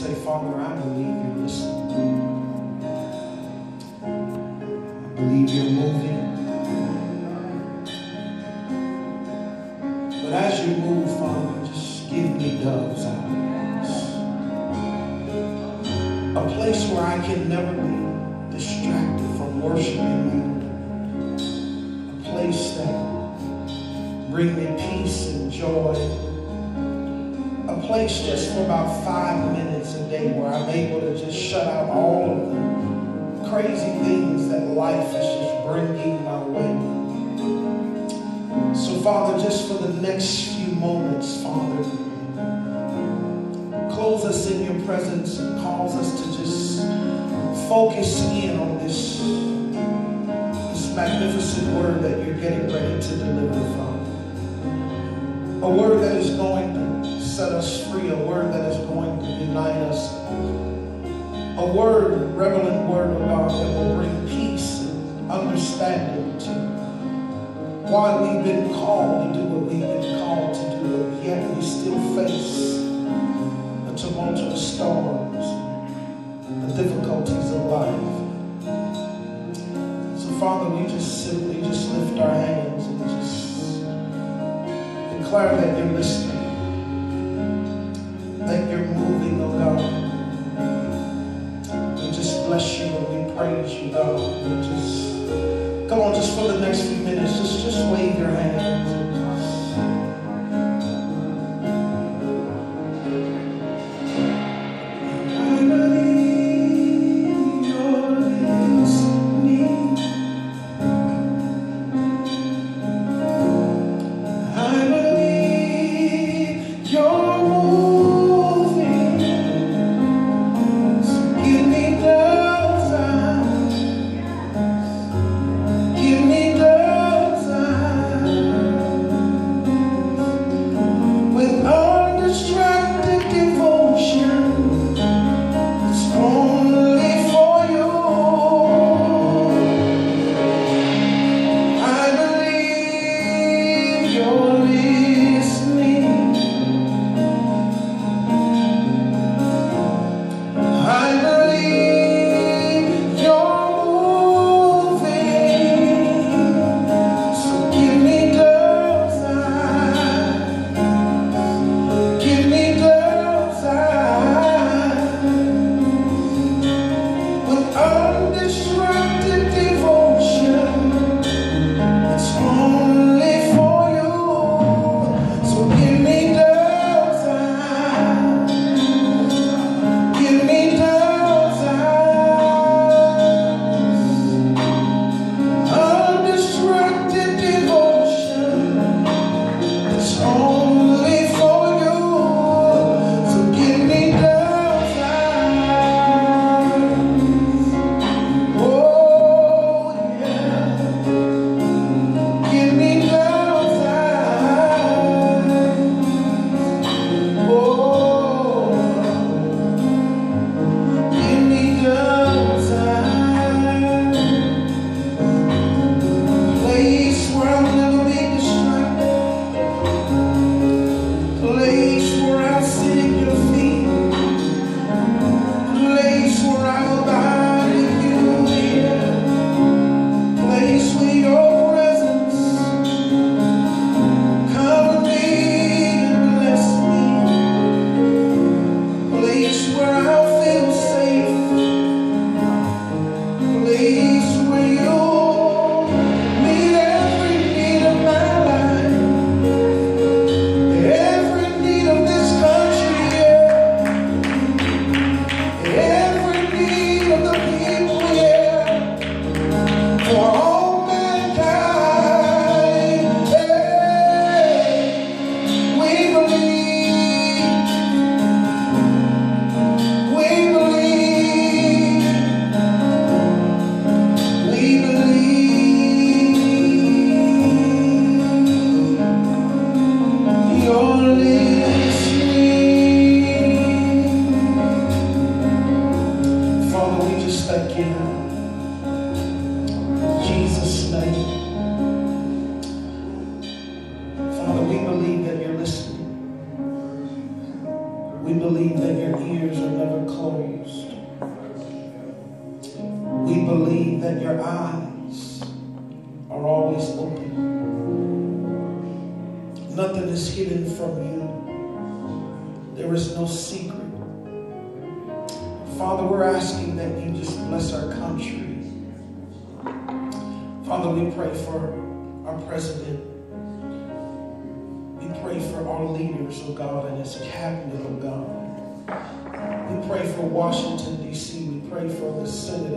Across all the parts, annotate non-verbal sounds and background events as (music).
say, Father, I believe you're listening. I believe you're moving. But as you move, Father, just give me doves eyes. A place where I can never be distracted from worshiping you. A place that bring me peace and joy. Place just for about five minutes a day where I'm able to just shut out all of the crazy things that life is just bringing my way. So, Father, just for the next few moments, Father, close us in your presence and cause us to just focus in on this, this magnificent word that you're getting ready to deliver, Father. A word that is going set us free, a word that is going to unite us, a word, a relevant word of God that will bring peace and understanding to why we've been called to do what we've been called to do, and yet we still face the tumultuous storms, the difficulties of life. So, Father, we just simply just lift our hands and just declare that you're listening, the next few minutes, just just wave your hands.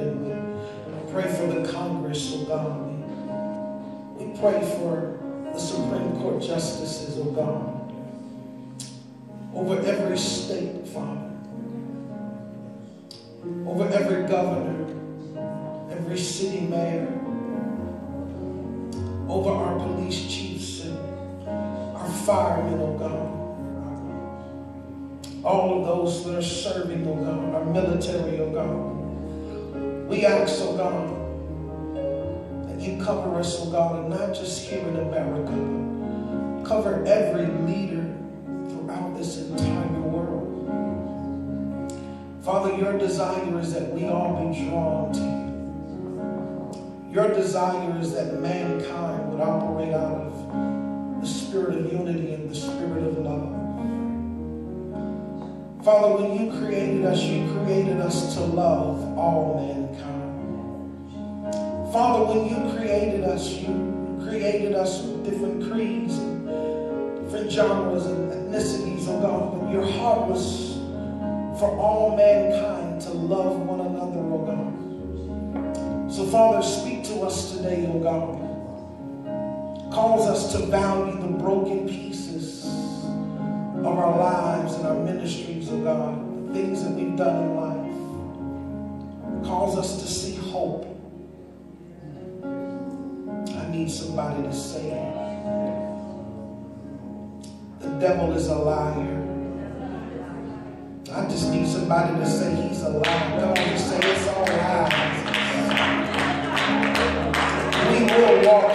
And we pray for the Congress, oh God. We pray for the Supreme Court justices, oh God. Over every state, Father. Over every governor, every city mayor, over our police chiefs and our firemen, oh God. All of those that are serving, oh God, our military, oh God. We ask, oh God, that you cover us, oh God, and not just here in America, but cover every leader throughout this entire world. Father, your desire is that we all be drawn to you. Your desire is that mankind would operate out of the spirit of unity and the spirit of love. Father, when you created us, you created us to love all mankind. Father, when you created us, you created us with different creeds different genres and ethnicities, oh God, but your heart was for all mankind to love one another, oh God. So, Father, speak to us today, oh God. Cause us to value the broken pieces of our lives and our ministries, God, the things that we've done in life. Cause us to see hope. I need somebody to say it. The devil is a liar. I just need somebody to say he's a liar. Come on, just say it's all lies. We will walk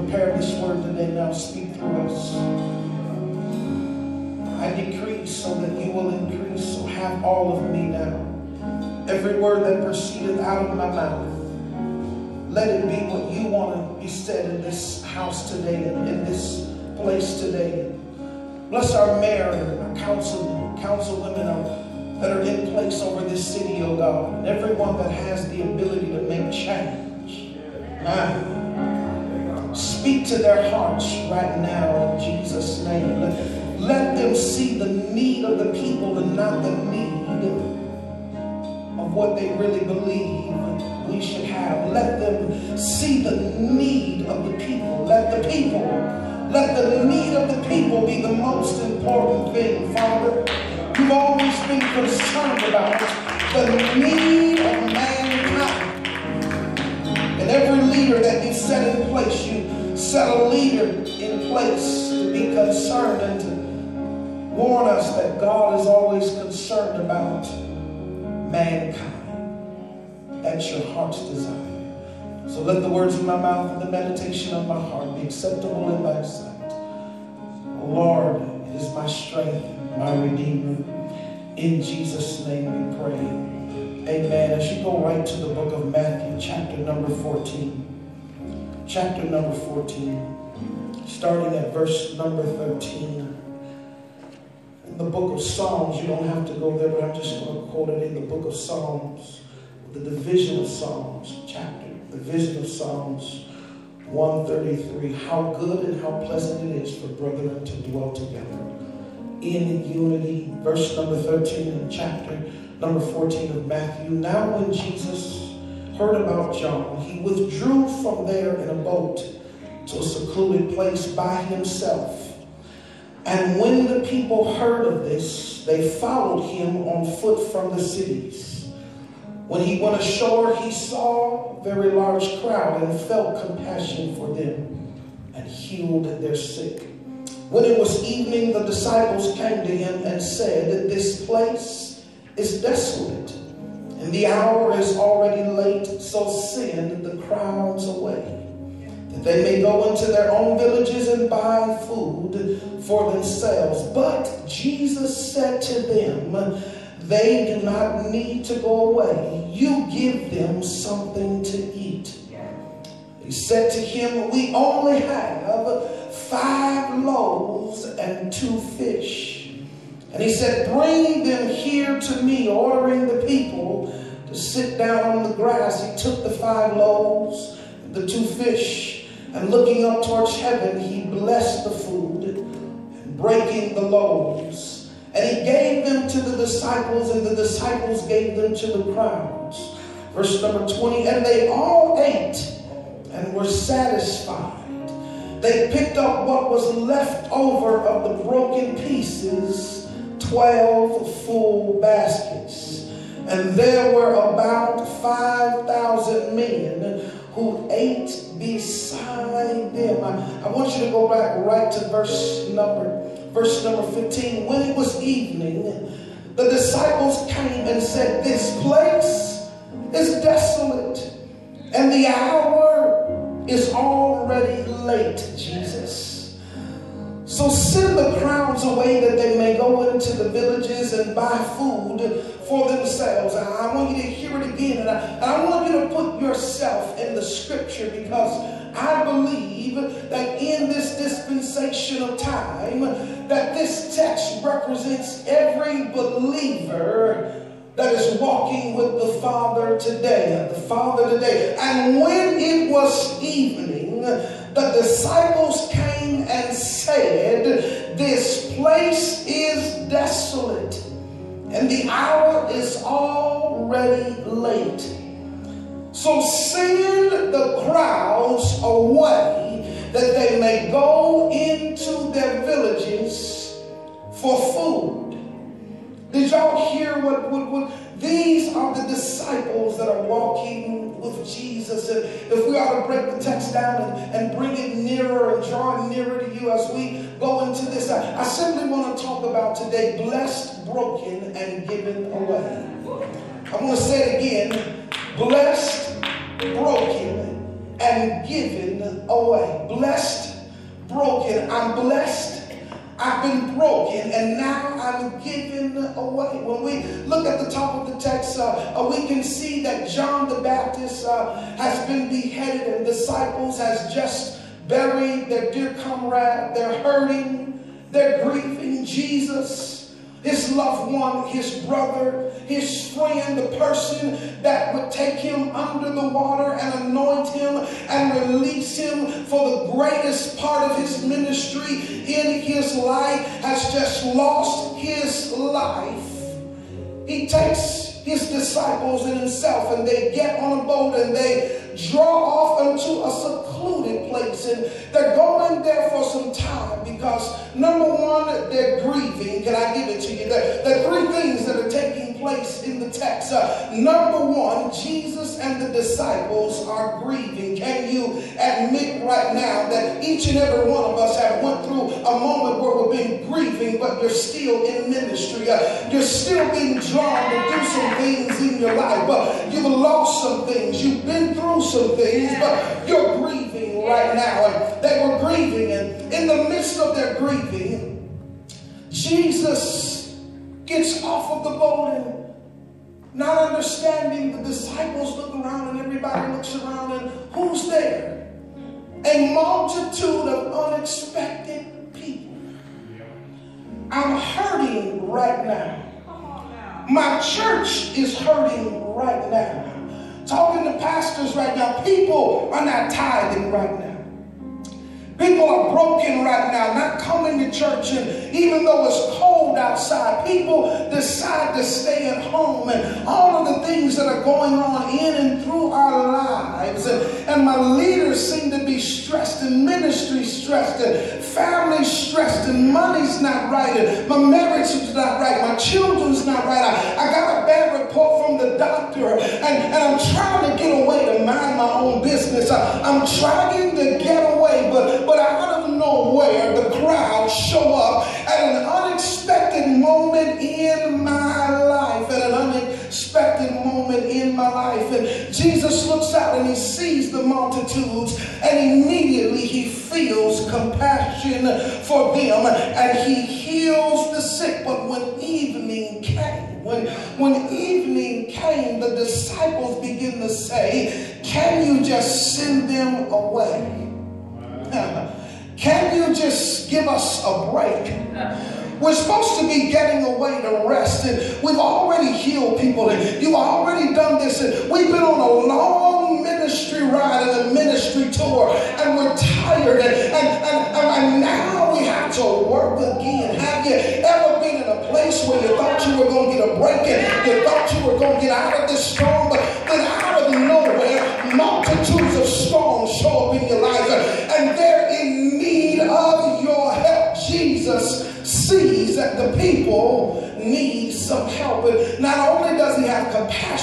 prepare this word today, now speak through us. I decrease so that you will increase. So have all of me now. Every word that proceeded out of my mouth, let it be what you want to be said in this house today and in this place today. Bless our mayor and our council, councilwomen are, that are in place over this city, oh God, and everyone that has the ability to make change. Ah. Speak to their hearts right now in Jesus' name. Let, let them see the need of the people and not the need of what they really believe we should have. Let them see the need of the people. Let the people, let the need of the people be the most important thing, Father. You've always been concerned about the need of mankind. And every leader that you set in place, you set a leader in place to be concerned and to warn us that God is always concerned about mankind. That's your heart's desire. So let the words of my mouth and the meditation of my heart be acceptable in thy sight. Lord, it is my strength, my redeemer. In Jesus' name we pray. Amen. As you go right to the book of Matthew, chapter number 14. Chapter number 14. Starting at verse number 13 in the book of Psalms. You don't have to go there, but I'm just going to quote it in the book of Psalms, the division of Psalms, chapter, the division of Psalms 133. How good and how pleasant it is for brethren to dwell together in unity. Verse number 13 in chapter number 14 of Matthew. Now, when Jesus heard about John, he withdrew from there in a boat to a secluded place by himself. And when the people heard of this, they followed him on foot from the cities. When he went ashore, he saw a very large crowd and felt compassion for them and healed their sick. When it was evening, the disciples came to him and said this place is desolate, and the hour is already late, so send the crowds away, that they may go into their own villages and buy food for themselves. But Jesus said to them, They do not need to go away. You give them something to eat. He said to him, We only have five loaves and two fish. And he said, Bring them here to me, ordering the people to sit down on the grass. He took the five loaves, the two fish, and looking up towards heaven, he blessed the food, and breaking the loaves. And he gave them to the disciples, and the disciples gave them to the crowds. Verse number 20, and they all ate and were satisfied. They picked up what was left over of the broken pieces 12 full baskets. And there were about 5,000 men who ate beside them. I, I, want you to go back right to verse number verse number 15. When it was evening, the disciples came and said, This place is desolate, and the hour is already late, Jesus. So send the crowds away that they may go into the villages and buy food for themselves. I want you to hear it again. And I, and I want you to put yourself in the scripture because I believe that in this dispensation of time, that this text represents every believer that is walking with the Father today, the Father today. And when it was evening, the disciples came and said, This place is desolate, and the hour is already late. So send the crowds away that they may go into their villages for food. Did y'all hear what, what, what these are the disciples that are walking with Jesus. And if we are to break the text down and, and bring it nearer and draw it nearer to you as we go into this, I, I simply want to talk about today blessed, broken, and given away. I'm going to say it again blessed, broken, and given away. Blessed, broken. I'm blessed I've been broken and now I'm given away. When we look at the top of the text, uh, uh, we can see that John the Baptist uh, has been beheaded and disciples has just buried their dear comrade. They're hurting, they're grieving Jesus his loved one, his brother, his friend, the person that would take him under the water and anoint him and release him for the greatest part of his ministry in his life has just lost his life. He takes his disciples and himself and they get on a boat and they draw off into a secluded place and they're going there for some time because number one, they're grieving. Can I give it to you? There, there are three things that are taking place in the text. Uh, number one, Jesus and the disciples are grieving. Can you admit right now that each and every one of us have went through a moment where we've been grieving, but you're still in ministry. Uh, you're still being drawn to do some things in your life, but you've lost some things. You've been through some things, but you're grieving right now. And they were grieving, and in the midst of their grieving, Jesus gets off of the boat and not understanding, the disciples look around and everybody looks around and who's there? A multitude of unexpected people. I'm hurting right now. My church is hurting right now. Talking to pastors right now, people are not tithing right now. People are broken right now, not coming to church, and even though it's cold outside, people decide to stay at home, and all of the things that are going on in and through our lives. And, my leaders seem to be stressed, and ministry stressed, and family stressed, and money's not right, and my marriage is not right, my children's not right. I, I got a bad report from the doctor, and, and I'm trying to get away to mind my own business. I, I'm trying to get away, but but out of nowhere, the crowd show up at an unexpected moment in my life, at an unexpected moment my life. And Jesus looks out and he sees the multitudes and immediately he feels compassion for them and he heals the sick. But when evening came, when, when evening came, the disciples begin to say, Can you just send them away? (laughs) Can you just give us a break? We're supposed to be getting away to rest, and we've already healed people, and you've already done this, and we've been on a long ministry ride and a ministry tour, and we're tired, and, and, and, and now we have to work again. Have you ever been in a place where you thought you were going to get a break, and you thought you were going to get out of this storm, but then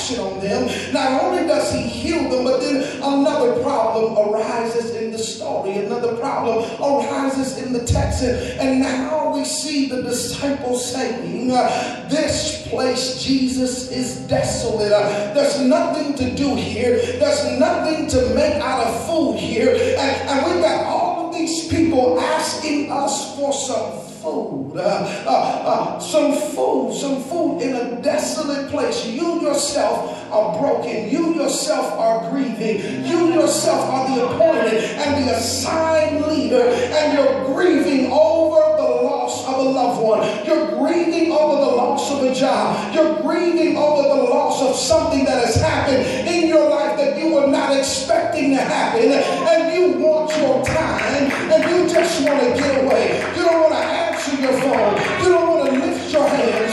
compassion on them, not only does he heal them, but then another problem arises in the story. Another problem arises in the text. And now we see the disciples saying, uh, This place, Jesus, is desolate. Uh, there's nothing to do here, there's nothing to make out of food here. And, and we've got all of these people asking us for some food, uh, uh, uh, some food, some food in a desolate place. You yourself are broken. You yourself are grieving. You yourself are the appointed and the assigned leader, and you're grieving over the loss of a loved one. You're grieving over the loss of a job. You're grieving over the loss of something that has happened in your life that you were not expecting to happen, and you want your time, and you just want to get away. You don't want your. You don't want to lift your hands.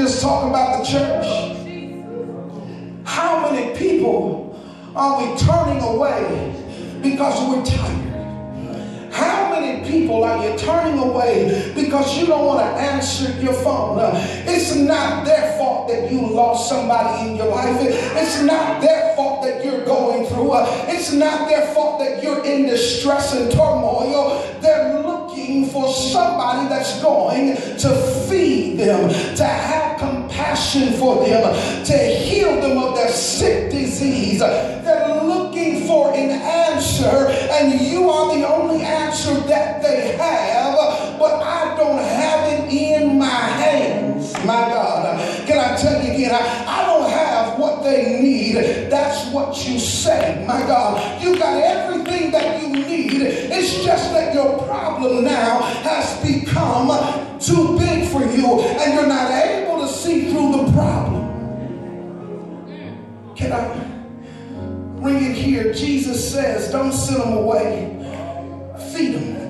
Just talking about the church. How many people are we turning away because we're tired? How many people are you turning away because you don't want to answer your phone? It's not their fault that you lost somebody in your life. It's not their fault that you're going through. It's not their fault that you're in distress and turmoil. They're looking for somebody that's going to feed them, to have compassion for them, to heal them of their sick disease. They're looking for an answer, and you are the only answer that they have, but I don't have it in my hands. My God, can I tell you again? I, I don't have what they need. That's what you say. My God, you got everything that you need. It's just that your problem now has become too big for you, and you're not able to see through the problem. Can I bring it here? Jesus says, Don't send them away, feed them.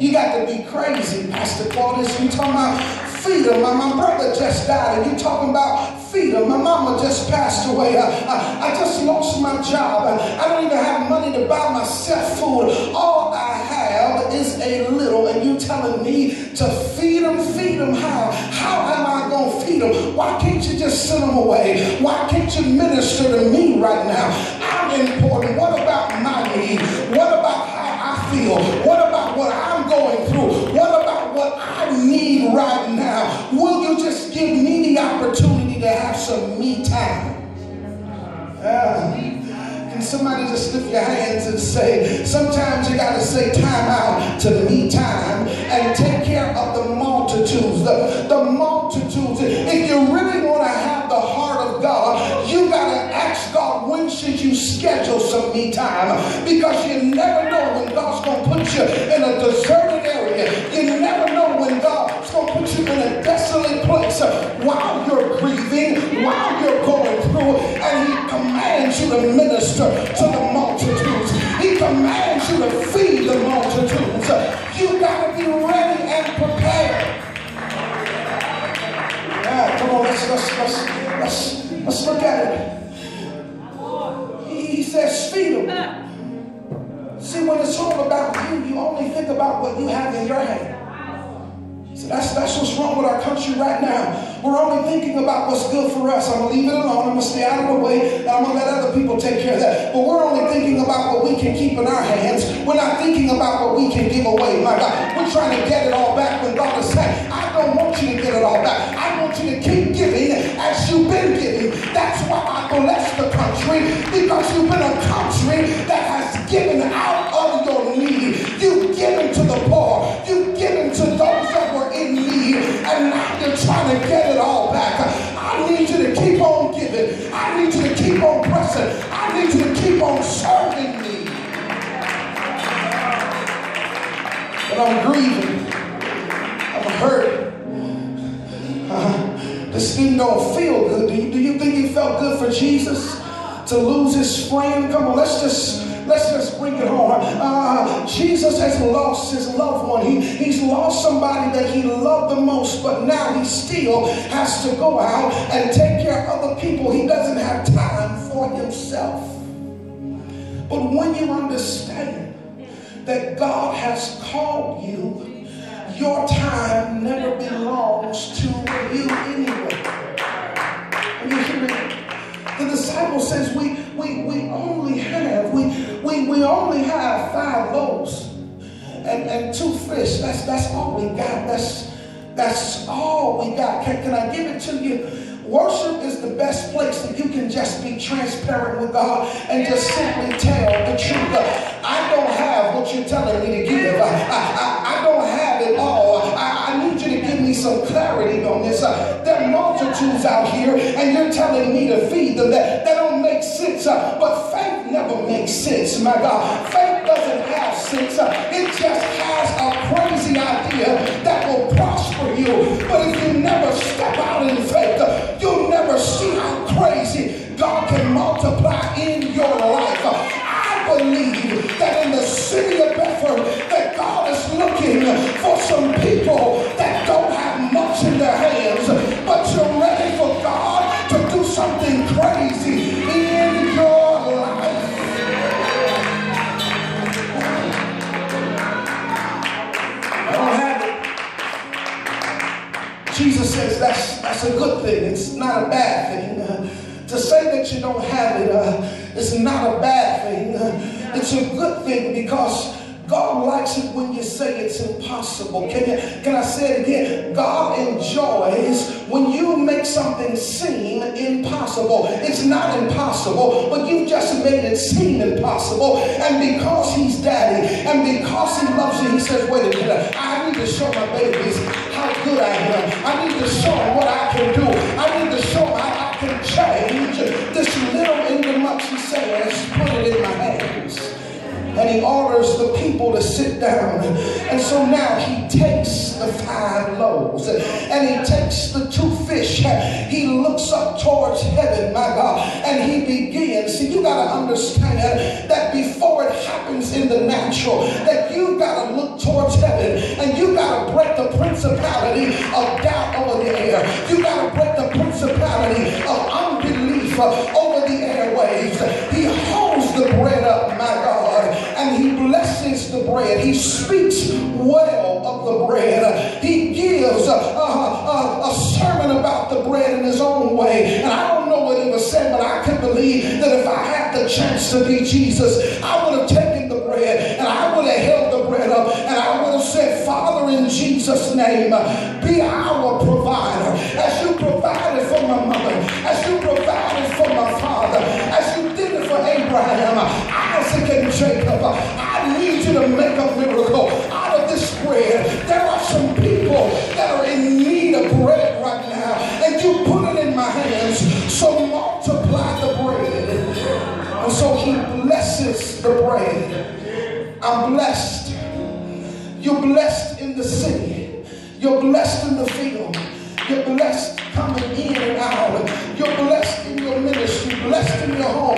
You got to be crazy, Pastor Claudius. You talking about feed them. My, my brother just died, and you talking about feed them. My mama just passed away. I, I, I just lost my job. I, I don't even have money to buy myself food. All I have is a little, and you telling me to feed them, feed them how? How am I going to feed them? Why can't you just send them away? Why can't you minister to me right now? I'm important. What about my need? What about how I feel? What about what I'm going through? What about what I need right now? Will you just give me the opportunity to have some me time? Uh, can somebody just lift your hands and say, sometimes you got to say time out to me time and take care of the multitudes. The, the multitudes. If you really want to have the heart of God, you got to ask God, when should you schedule some me time? Because you never know when God's going to put you in a deserted area. You never know when God's going to put you in a desolate place while you're grieving, while you're going through, and He commands you to minister to the multitudes. He commands you to feed the multitudes. You got to be ready and prepared. Yeah. Come on, let's, let's, let's, let's look at it. He, says, feed them. See, when it's all about you, you only think about what you have in your hand. See, that's, that's what's wrong with our country right now. We're only thinking about what's good for us. I'm going to leave it alone. I'm going to stay out of the way. I'm going to let other people take care of that. But we're only thinking about what we can keep in our hands. We're not thinking about what we can give away. My God, we're trying to get it all back when God is saying, I don't want you to get it all back. I want you to keep giving as you've been giving. That's why I bless the country because you've been a country that has given out of your need. Trying to get it all back. I need you to keep on giving. I need you to keep on pressing. I need you to keep on serving me. But I'm grieving. I'm hurt. Uh, this thing don't feel good. Do you, do you think it felt good for Jesus to lose his friend? Come on, let's just Let's just bring it home. Uh, Jesus has lost his loved one. He, he's lost somebody that he loved the most, but now he still has to go out and take care of other people. He doesn't have time for himself. But when you understand that God has called you, your time never belongs to you anyway. And you hear me? The disciple says we, we, we only have, we, we, we only have five loaves and, and two fish. That's, that's all we got. That's, that's all we got. Can, can I give it to you? Worship is the best place that you can just be transparent with God and just simply tell the truth. I don't have what you're telling me to give. I, I, I don't have it all. I, I need you to give me some clarity on this. Uh, there are multitudes out here, and you're telling me to feed them. That, that make sense. Uh, but faith never makes sense, my God. Faith doesn't have sense. Uh, it just has a crazy idea that will prosper you. But if you never step out in faith, uh, you'll never see how crazy God can multiply in your life. I believe that in the city of Bedford, that God is looking for some people that don't have much in their hands, that's a good thing. It's not a bad thing. Uh, to say that you don't have it uh, is not a bad thing. Uh, it's a good thing because God likes it when you say it's impossible. Can, you, can I say it again? God enjoys when you make something seem impossible. It's not impossible, but you've just made it seem impossible. And because He's daddy and because He loves you, He says, wait a minute, I need to show my babies good I am. I need to show them what I can do. I need to show them how I can change this little into much, He says, put it in my hands and he orders the people to sit down. And so now he takes the five loaves and he takes the two fish. He looks up towards heaven, my God, and he begins. See, you got to understand that before it happens in the natural, that you got to look towards heaven and you got to break the principality of doubt over the air. You got to break the principality of unbelief over the airwaves. He holds the bread up, my God he blesses the bread. He speaks well of the bread. He gives a, a, a, a, sermon about the bread in his own way. And I don't know what he was saying, but I can believe that if I had the chance to be Jesus, I would have taken the bread and I would have held the bread up and I would have said, Father, in Jesus' name, be our provider. As you provided for my mother, as you provided for my father, as you did it for Abraham, I need you to make a miracle out of this bread. There are some people that are in need of bread right now, and you put it in my hands. So multiply the bread. And so he blesses the bread. I'm blessed. You're blessed in the city. You're blessed in the field. You're blessed coming in and out. You're blessed in your ministry, blessed in your home,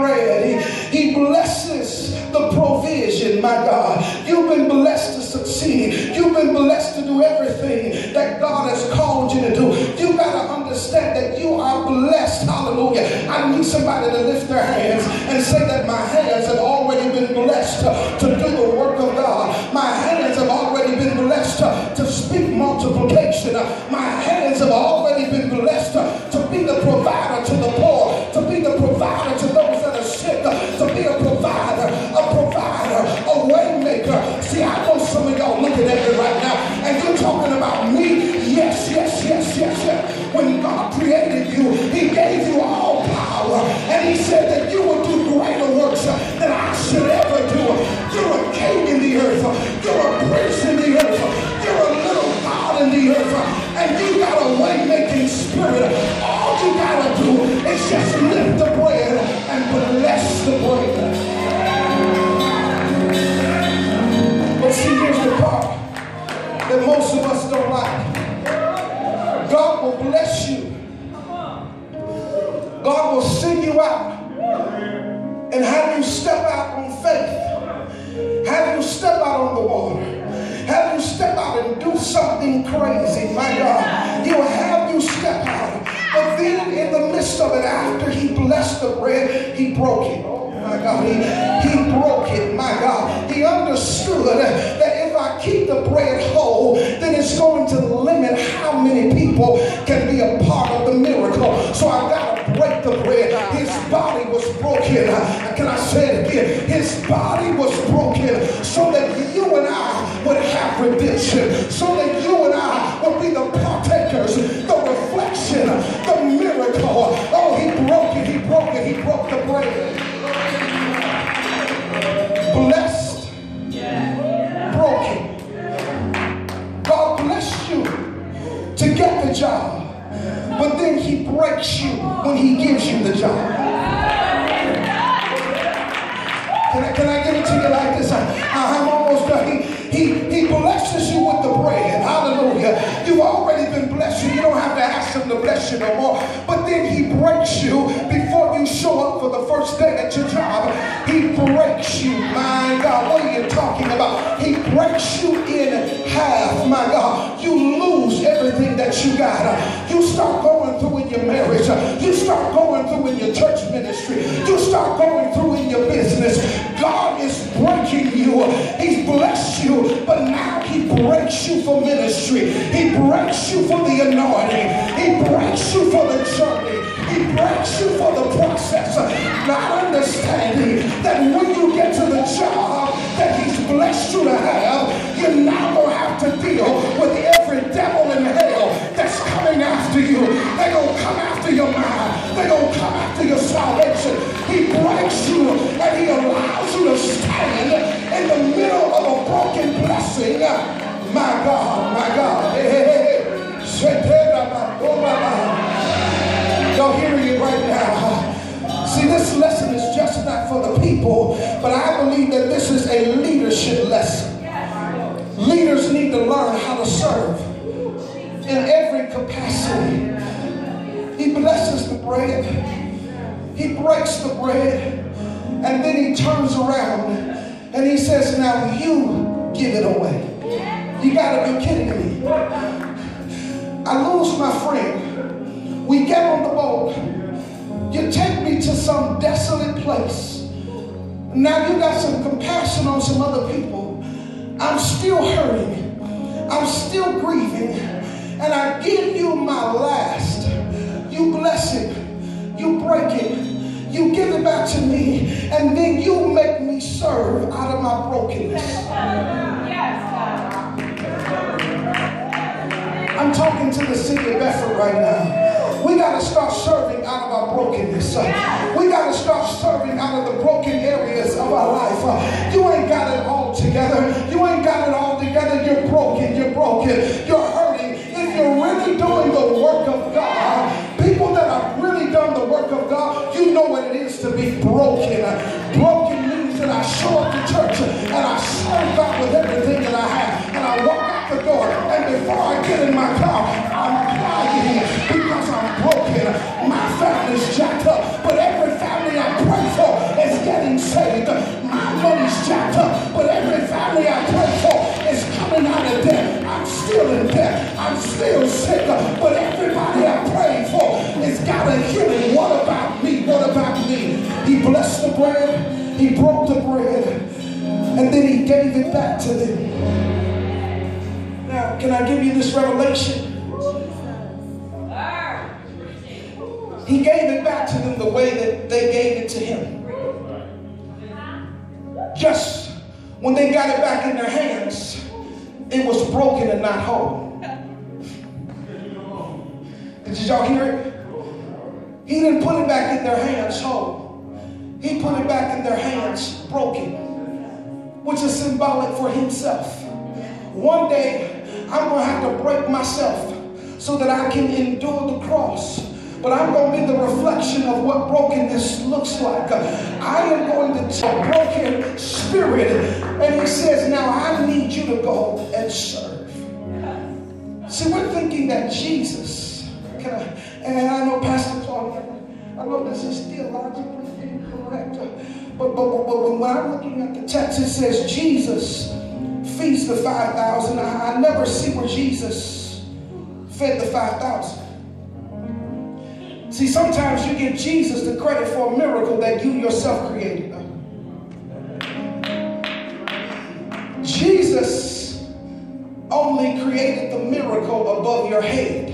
bread. He, he blesses the provision, my God. You've been blessed to succeed. You've been blessed to do everything that God has called you to do. You got to understand that you are blessed. Hallelujah. I need somebody to lift their hands and say that my hands have already been blessed to do the work of God. My hands have already been blessed to speak multiplication. My he broke it. Oh my God. He, he broke it, my God. He understood that if I keep the bread whole, then it's going to limit how many people can be a part of the miracle. So I got to break the bread. His body was broken. Can I say it again? His body was broken so that you and I would have redemption, so that you and I would be the partakers, the reflection, the miracle. He broke the bread. Blessed, broken. God bless you to get the job, but then he breaks you when he gives you the job. Can I, can I give it to you like this? I, I'm almost done. He, he, blesses you with the bread. Hallelujah. You've already been blessed. You don't have to ask him to bless you no more. But then he breaks you before you show up for the first day at your job. He breaks you. My God, what are you talking about? He breaks you in half. My God, you lose everything that you got. You start going through in your marriage. You start going through in your church ministry. You start going through in your business. God is breaking you. He's blessed you, but now he breaks you for ministry. He breaks you for the anointing. He breaks you for the journey. He breaks you for the process. Not understanding that when you get to the job that he's blessed you to have, you're now going to have to deal with every devil in hell that's coming after you. They're going to come after your mind. They're going to come after your salvation. He breaks you and he allows you to stand in the middle of a broken blessing. My God, my God. Hey, hey, hey. Y'all hearing it right now. See, this lesson is just not for the people, but I believe that this is a leadership lesson. Leaders need to learn how to serve in every capacity. He blesses the bread, he breaks the bread, and then he turns around and he says, Now you give it away. You gotta be kidding me. I lose my friend. We get on the boat. You take me to some desolate place. Now you got some compassion on some other people. I'm still hurting. I'm still grieving. And I give you my last. You bless it. You break it. You give it back to me. And then you make me serve out of my brokenness. I'm talking to the city of Bedford right now. We got to start serving out of our brokenness. We got to start serving out of the broken areas of our life. You ain't got it all together. You ain't got it all together. You're broken. You're broken. You're hurting. If you're really doing the work of God, people that have really done the work of God, you know what it is to be broken. Broken means that I show up to church and I serve God with everything that I have. And I walk out the door. And before I get in my car, I'm crying because I'm broken. My family's jacked up, but every family I pray for is getting saved. My money's jacked up, but every family I pray for is coming out of debt. I'm still in debt. I'm still sick, but everybody I pray for is got a healing. What about me? What about me? He blessed the bread, he broke the bread, and then he gave it back to them. Now, can I give you this revelation? He gave it back to them the way that they gave it to him. Just when they got it back in their hands, it was broken and not whole. Did y'all hear it? He didn't put it back in their hands whole. He put it back in their hands broken, which is symbolic for himself. One day, I'm going to have to break myself so that I can endure the cross but I'm going to be the reflection of what brokenness looks like. I am going to take a broken spirit. And he says, Now I need you to go and serve. See, we're thinking that Jesus, I, and I know Pastor Claudia, I know this is theologically incorrect, but, but, but, but when I'm looking at the text, it says Jesus feeds the 5,000. I, I never see where Jesus fed the 5,000. See, sometimes you give Jesus the credit for a miracle that you yourself created. Jesus only created the miracle above your head.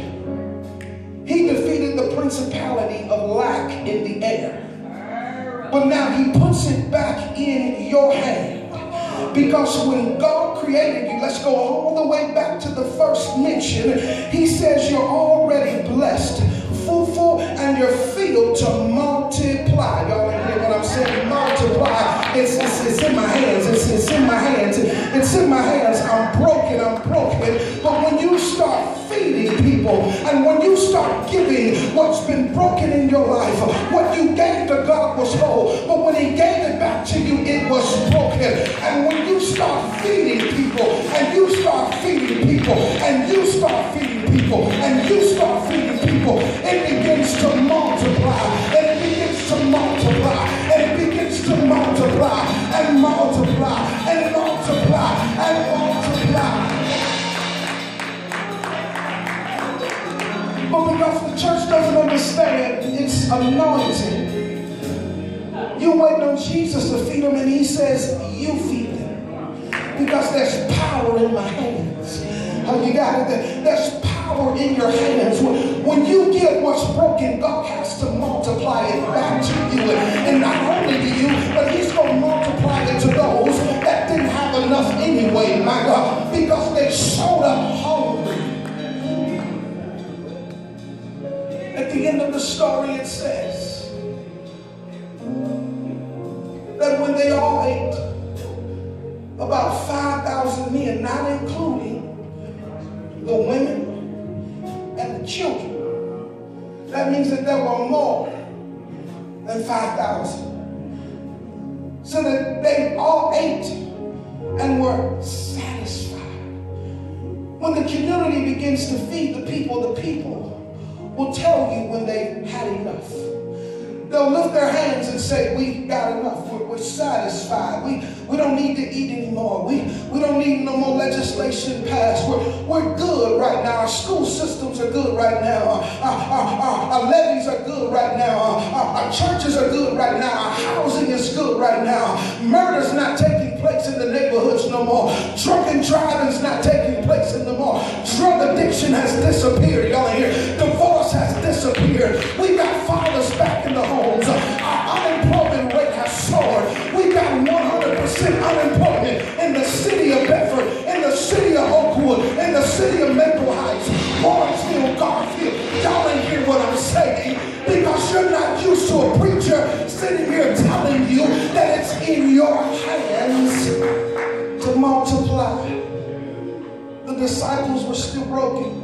He defeated the principality of lack in the air. But now he puts it back in your hand. Because when God created you, let's go all the way back to the first mention, he says you're already blessed fruitful and your field to multiply. Y'all hear what I'm saying? Multiply. It's, it's, it's in my hands. It's, it's in my hands. It's in my hands. I'm broken. I'm broken. But when you start feeding people and when you start giving what's been broken in your life, what you gave to God was whole. But when He gave it back to you, it was broken. And when you start feeding people and you start feeding people and you start feeding people and you start feeding people, it begins to multiply. And it begins to multiply. And it begins to multiply and multiply and multiply and multiply. But because the church doesn't understand its anointing, you waiting on Jesus to feed them, and he says, You feed them. Because there's power in my hands. Oh, you got it? There's power in your hands. When you get what's broken, God has to multiply it back to you. And not only to you, but He's going to multiply it to those that didn't have enough anyway, my God, because they showed up hungry. At the end of the story, it says that when they all ate, about 5,000 men, not including the women and the children. That means that there were more than 5,000. So that they all ate and were satisfied. When the community begins to feed the people, the people will tell you when they've had enough. They'll lift their hands and say, We've got enough. We're, we're, satisfied. We, we don't need to eat anymore. We, we don't need no more legislation passed. We're, we're good right now. Our school systems are good right now. Our, our, our, our levees are good right now. Our, our churches are good right now. Our housing is good right now. Murder's not taking place in the neighborhoods no more. Drunken driving's not taking place in the more. Drug addiction has disappeared. Y'all hear? Divorce has disappeared. We got fathers back in the homes. 100% in the city of Bedford, in the city of Oakwood, in the city of Maple Heights, Warrensville, Garfield. Y'all ain't hear what I'm saying because you're not used to a preacher sitting here telling you that it's in your hands to multiply. The disciples were still broken,